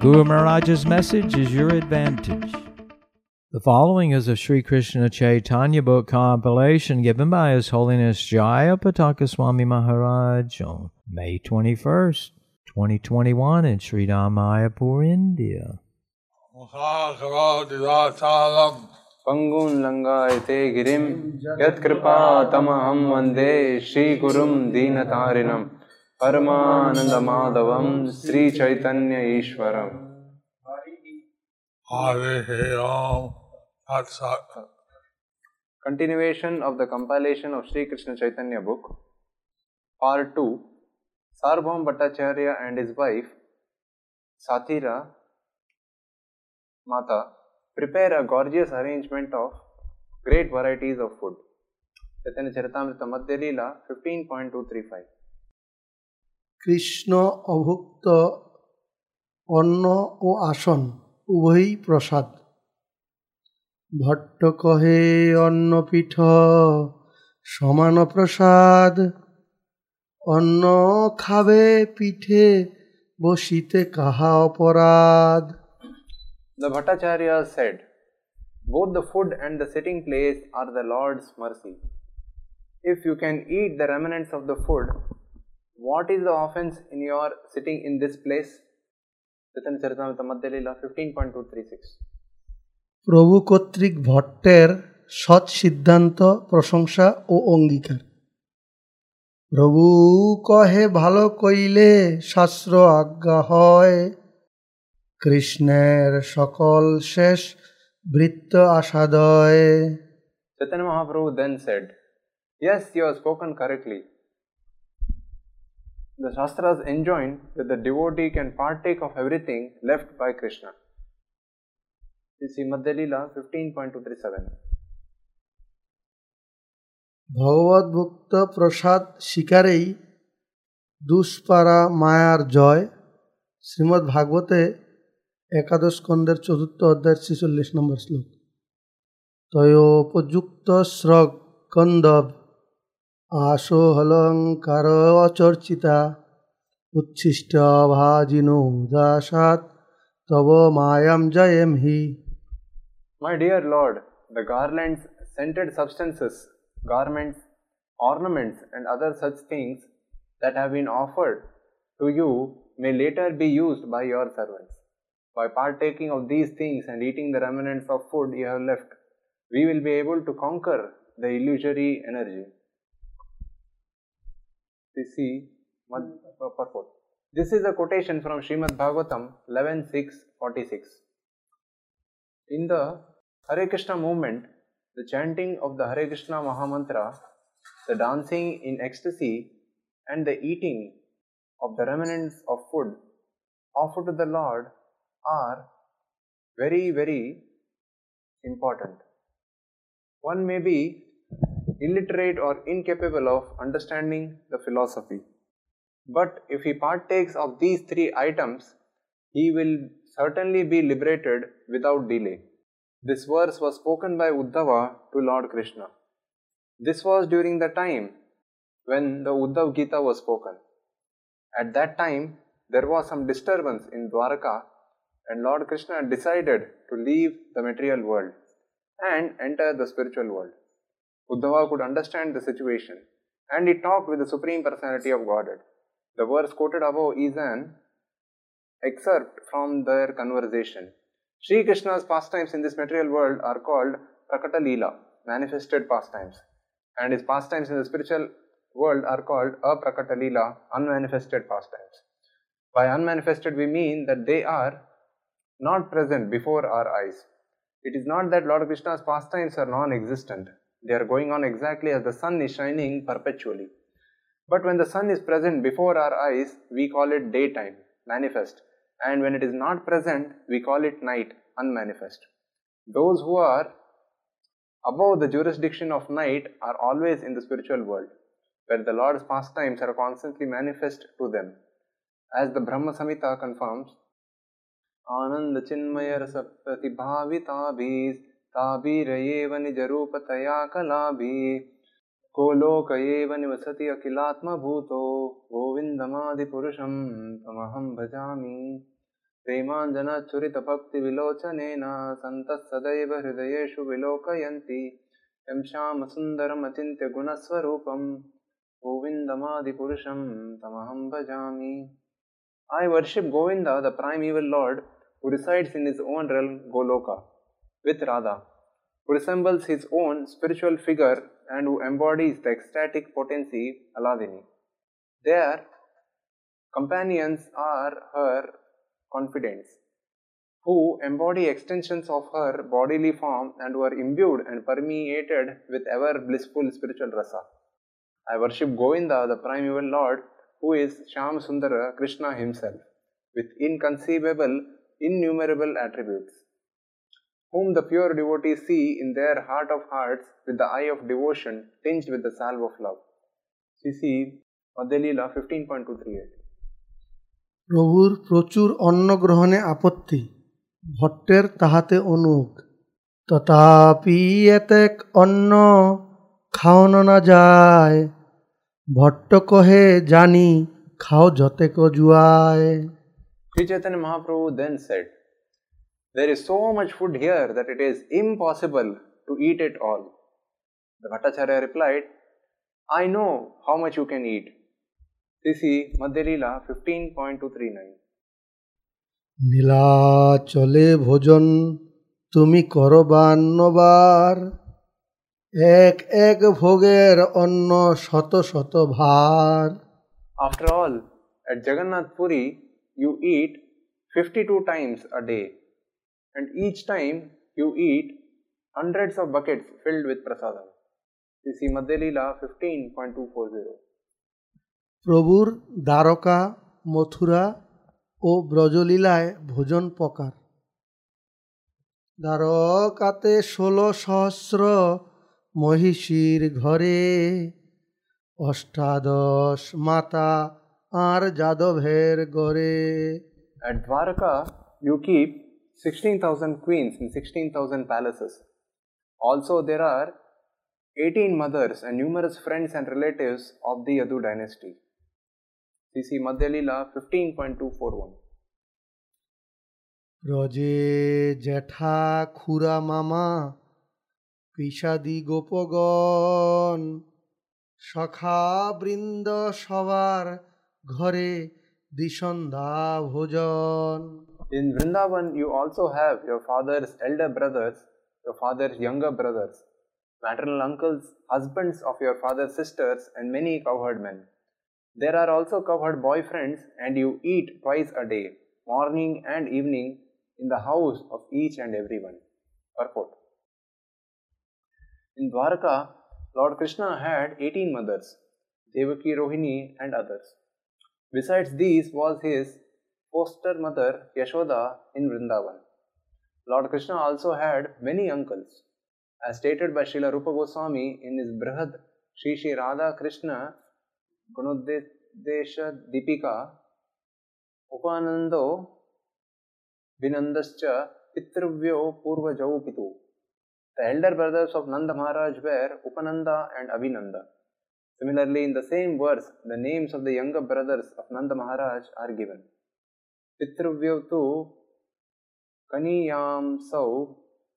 Guru Maharaj's message is your advantage. The following is a Sri Krishna Chaitanya book compilation given by His Holiness Jayapataka Swami Maharaj on May 21st, 2021 in Sridham Mayapur, India. लङ्गायते गिरिं यत्कृपातमहं वन्दे श्रीगुरुं दीनतारिणम् परमानंद माधव श्री चैतन्य ईश्वर continuation of the compilation of Shri Krishna Chaitanya book part two Sarvabhauma Bhattacharya and his wife Sathira Mata prepare a gorgeous arrangement of great varieties of food Chaitanya Charitamrita Madhya Lila fifteen point two three five Krishna অভুক্ত অন্ন ও আসন উভয়ই প্রসাদ ভট্ট কহে অন্নপীঠ সমান প্রসাদ অন্ন খাবে পিঠে বসিতে কাহা অপরাধ The Bhattacharya said, Both the food and the sitting place are the Lord's mercy. If you can eat the remnants of the food, what is the offense in your sitting in this place? Chaitanya Charitamrita Madhya Leela 15.236 প্রভু কর্তৃক ভট্টের সৎ সিদ্ধান্ত প্রশংসা ও অঙ্গীকার প্রভু কহে ভালো কইলে শাস্ত্র আজ্ঞা হয় কৃষ্ণের সকল শেষ বৃত্ত আসাদয় Mahaprabhu then said, Yes, you have spoken correctly. The Shastras enjoin that the devotee can partake of everything left by Krishna. You see Madhya Leela 15.237. ভগবদ্ভুক্ত প্রসাদ শিকারেই দুষ্পারা মায়ার জয় শ্রীমদ্ ভাগবতে একাদশ স্কন্দের চতুর্থ অধ্যায়ের ছেচল্লিশ নম্বর শ্লোক তয়োপযুক্ত স্রগ কন্দব আশো হলঙ্কার অচর্চিতা উচ্ছিষ্ট ভাজিনো দাসাত তব মায়াম জয়েম হি My dear Lord, the garlands, scented substances, garments, ornaments, and other such things that have been offered to you may later be used by your servants. By partaking of these things and eating the remnants of food you have left, we will be able to conquer the illusory energy. See Mad- purport. This is a quotation from Srimad Bhagavatam 11.6.46. In the Hare Krishna movement, the chanting of the Hare Krishna Mahamantra, the dancing in ecstasy, and the eating of the remnants of food offered to the Lord are very, very important. One may be illiterate or incapable of understanding the philosophy, but if he partakes of these three items, he will certainly be liberated without delay. This verse was spoken by Uddhava to Lord Krishna. This was during the time when the Uddhav Gita was spoken. At that time, there was some disturbance in Dwarka, and Lord Krishna decided to leave the material world and enter the spiritual world. Uddhava could understand the situation and he talked with the Supreme Personality of Godhead. The verse quoted above is an excerpt from their conversation. Sri Krishna's pastimes in this material world are called Prakata Leela, manifested pastimes, and his pastimes in the spiritual world are called Aprakata Leela, unmanifested pastimes. By unmanifested, we mean that they are not present before our eyes. It is not that Lord Krishna's pastimes are non existent, they are going on exactly as the sun is shining perpetually. But when the sun is present before our eyes, we call it daytime, manifest. And when it is not present, we call it night, unmanifest. Those who are above the jurisdiction of night are always in the spiritual world, where the Lord's pastimes are constantly manifest to them. As the Brahma Samhita confirms, Anand Chinmayar Sapratibhavita Bhis प्रतिभाविताभिः ताभिरयेव निजरूपतया कलाभिः को लोक एव निवसति अखिलात्मभूतो गोविन्दमादिपुरुषं तमहं भजामि प्रेमाञ्जनचुरितभक्तिविलोचनेन सन्तः सदैव हृदयेषु विलोकयन्ति यं श्यामसुन्दरमचिन्त्य गुणस्वरूपं गोविन्दमादिपुरुषं तमहं भजामि I worship Govinda, the primeval Lord, who resides in his own realm Goloka, with Radha, who resembles his own spiritual figure and who embodies the ecstatic potency Hladini. Their companions are her confidants, who embody extensions of her bodily form and who are imbued and permeated with ever blissful spiritual rasa. I worship Govinda, the primeval Lord, who is Sham Sundara Krishna himself, with inconceivable, innumerable attributes, whom the pure devotees see in their heart of hearts with the eye of devotion tinged with the salve of love. CC Madhyalila 15.238. প্রভুর প্রচুর অন্ন গ্রহণে আপত্তি ভট্টের তাহাতে অনুক তথাপি এতেক অন্ন খাওয়ানো না যায় ভট্ট কহে জানি খাও যতেক জুয়ায় Sri Chaitanya Mahaprabhu then said, There is so much food here that it is impossible to eat it all. The Bhattacharya replied, I know how much you can eat. This CC Madhyalila 15.239. নীলাচলে ভোজন তুমি করো বান্নবার এক এক ভোগের অন্ন শত শত ভার After all, at Jagannath Puri, you eat 52 times a day, and each time you eat hundreds of buckets filled with prasadam. CC Madhyalila 15.240. প্রভুর দ্বারকা মথুরা ও ব্রজলীলায় ভোজন প্রকার দ্বারকাতে ষোলো সহস্র মহিষীর ঘরে অষ্টাদশ মাতা আর যাদবের গড়ে At Dwarka, you keep 16,000 queens in 16,000 palaces. Also, there are 18 mothers and numerous friends and relatives of the Yadu dynasty. CC Madhyalila 15.241. ব্রজে জ্যাঠা খুড়া মামা বিষাদি গোপগণ সখা বৃন্দ সবার ঘরে দ্বিসন্ধ্যা ভোজন in Vrindavan, you also have your father's elder brothers, your father's younger brothers, maternal uncles, husbands of your father's sisters, and many cowherd men. There are also cowherd boyfriends, and you eat twice a day, morning and evening, in the house of each and everyone. Purport In Dwarka, Lord Krishna had 18 mothers, Devaki, Rohini, and others. Besides these was his foster mother Yashoda in Vrindavan. Lord Krishna also had many uncles. As stated by Srila Rupa Goswami in his Brihad Shri Shri Radha Krishna Ganoddesha Dipika, Upanando Vinandascha Pitruvyo Purvajau Pitu. The elder brothers of Nanda Maharaj were Upananda and Abhinanda. Similarly, in the same verse, the names of the younger brothers of Nanda Maharaj are given. पितृव्यौ तु कनीयां सौ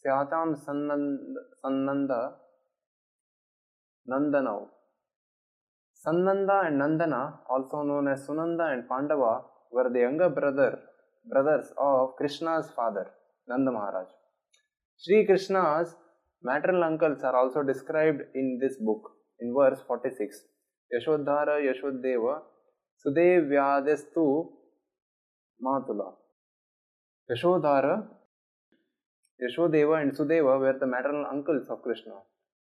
स्यातां Sannanda Sannanda Nandanau. Sannanda and Nandana, also known as Sunanda and Pandava, were the younger brother brothers of Krishna's father, Nanda Maharaj. Sri Krishna's maternal uncles are also described in this book in verse 46. Yashodhara Yashodeva Sudevyadestu Matula. Yashodhara, Yashodeva and Sudeva were the maternal uncles of Krishna.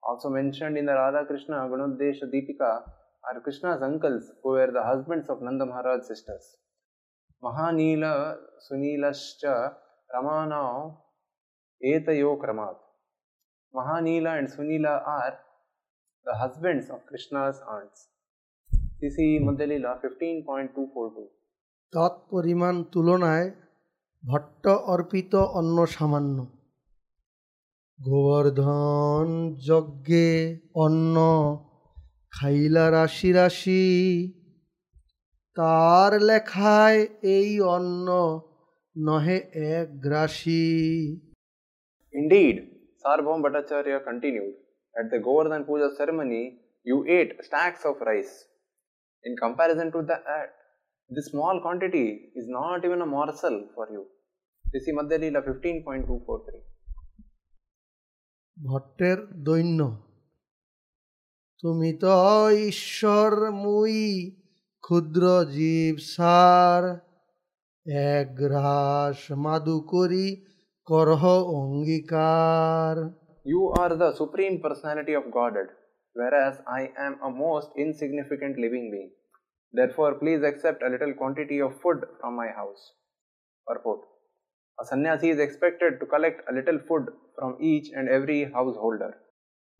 Also mentioned in the Radha Krishna Ganoddesha Dipika are Krishna's uncles who were the husbands of Nanda Maharaj's sisters. Mahanila Sunilascha Ramanao Etayo Kramat. Mahanila and Sunila are the husbands of Krishna's aunts. CC Madhyalila 15.242. তৎপরিমাণ তুলনায় ভট্ট অর্পিত অন্য সামান্য। গোবর্ধন যজ্ঞে অন্ন খাইলা রাশি রাশি। তার লেখায় এই অন্ন নহে এক রাশি indeed Sarvabhauma Bhattacharya continued at the Govardhan puja ceremony you ate stacks of rice in comparison to the at this small quantity is not even a morsel for you. This is Madhya Leela 15.243. ভট্টের দৈন্য তুমি তো ঈশ্বর মুই ক্ষুদ্র জীব সার এক গ্রাস মাদু করি করহ অঙ্গীকার You are the Supreme Personality of Godhead, whereas I am a most insignificant living being. Therefore, please accept a little quantity of food from my house. Purport A sannyasi is expected to collect a little food from each and every householder.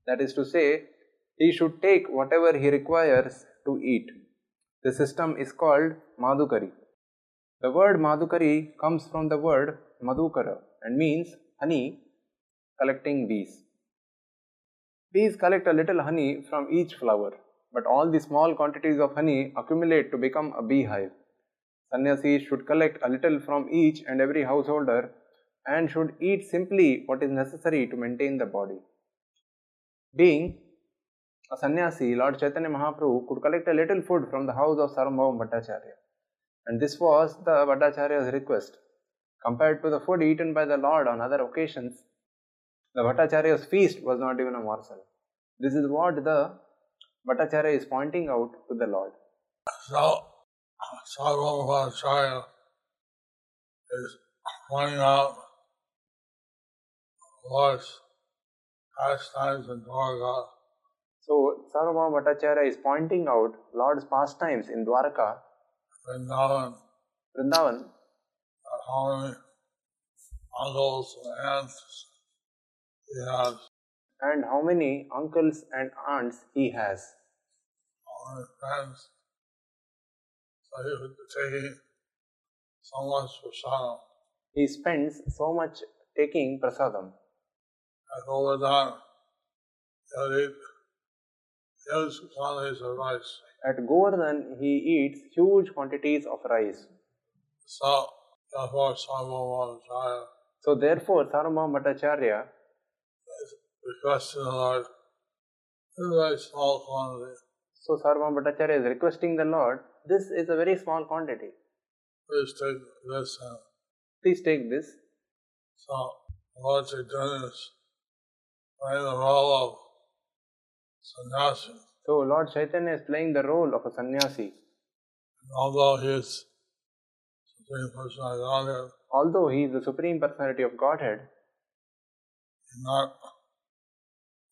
That is to say, he should take whatever he requires to eat. The system is called Madhukari. The word Madhukari comes from the word Madhukara and means honey collecting bees. Bees collect a little honey from each flower, but all the small quantities of honey accumulate to become a beehive. Sannyasis should collect a little from each and every householder and should eat simply what is necessary to maintain the body. Being a sannyasi, Lord Chaitanya Mahaprabhu could collect a little food from the house of Sarvabhauma Bhattacharya. And this was the Bhattacharya's request. Compared to the food eaten by the Lord on other occasions, the Bhattacharya's feast was not even a morsel. This is what the Bhattacharya is pointing out to the Lord. So, Sarvabhaumacharya is pointing out Lord's pastimes in Dwarka. So, Bhattacharya is pointing out Lord's pastimes in Dwarka, Vrindavan, Vrindavan, how many uncles and aunts he has, and how many uncles and aunts he has. Friends. He so much prasadam. He spends so much taking prasadam. At Govardhan, he'll eat huge quantities of rice. At Govardhan, he eats huge quantities of rice. So, therefore, Sarvabhaumacharya So, therefore, Sarvabhauma Bhattacharya requesting the Lord, a very small quantity. So Sarvabhauma Bhattacharya is requesting the Lord, this is a very small quantity. Please take this and Please take this. so Lord Chaitanya is playing the role of sannyasi. So Lord Chaitanya is playing the role of a sannyasi. Although he is Supreme Personality of Godhead, Although he is the Supreme Personality of Godhead, he's not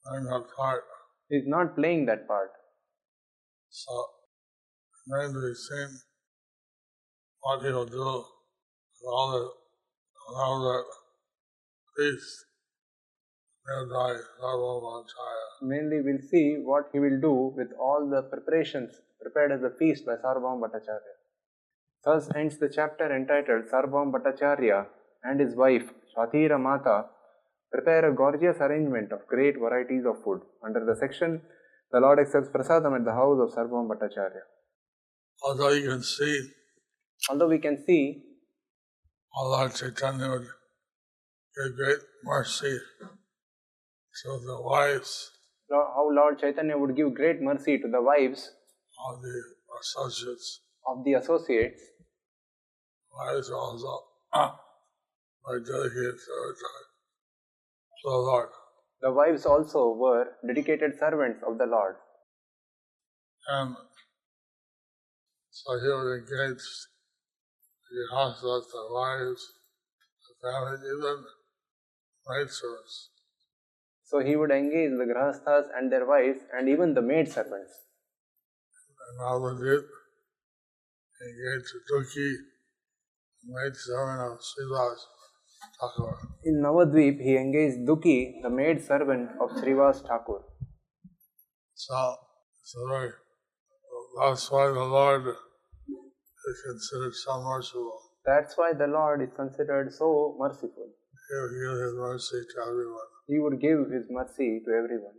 playing that part. he is not playing that part. So remains to seen what he will do all the all the Sarvabhaumacharya. Mainly we'll see what he will do with all the preparations prepared as a feast by Sarvabhauma Bhattacharya. Thus ends the chapter entitled Sarvabhauma Bhattacharya and his wife Sathira Mata prepare a gorgeous arrangement of great varieties of food. Under the section, the Lord accepts prasadam at the house of Sarvabhauma Bhattacharya. Although you can see Although we can see how Lord Chaitanya would give great mercy to the wives how Lord Chaitanya would give great mercy to the wives of the associates. of the associates. Wives also are dedicated to the Lord. The wives also were dedicated servants of the Lord. And so he would engage the husbands, the wives, the family, even maid servants. So he would engage the grahasthas and their wives and even the maid servants. And Navadvip engaged Duki maid servant of Thakur. In Navadvip, he engaged Duki, the maid servant of Srivas Thakur. So, so very, that's why the Lord is considered so merciful. That's why the Lord is considered so merciful. He will give His mercy to everyone. He would give His mercy to everyone.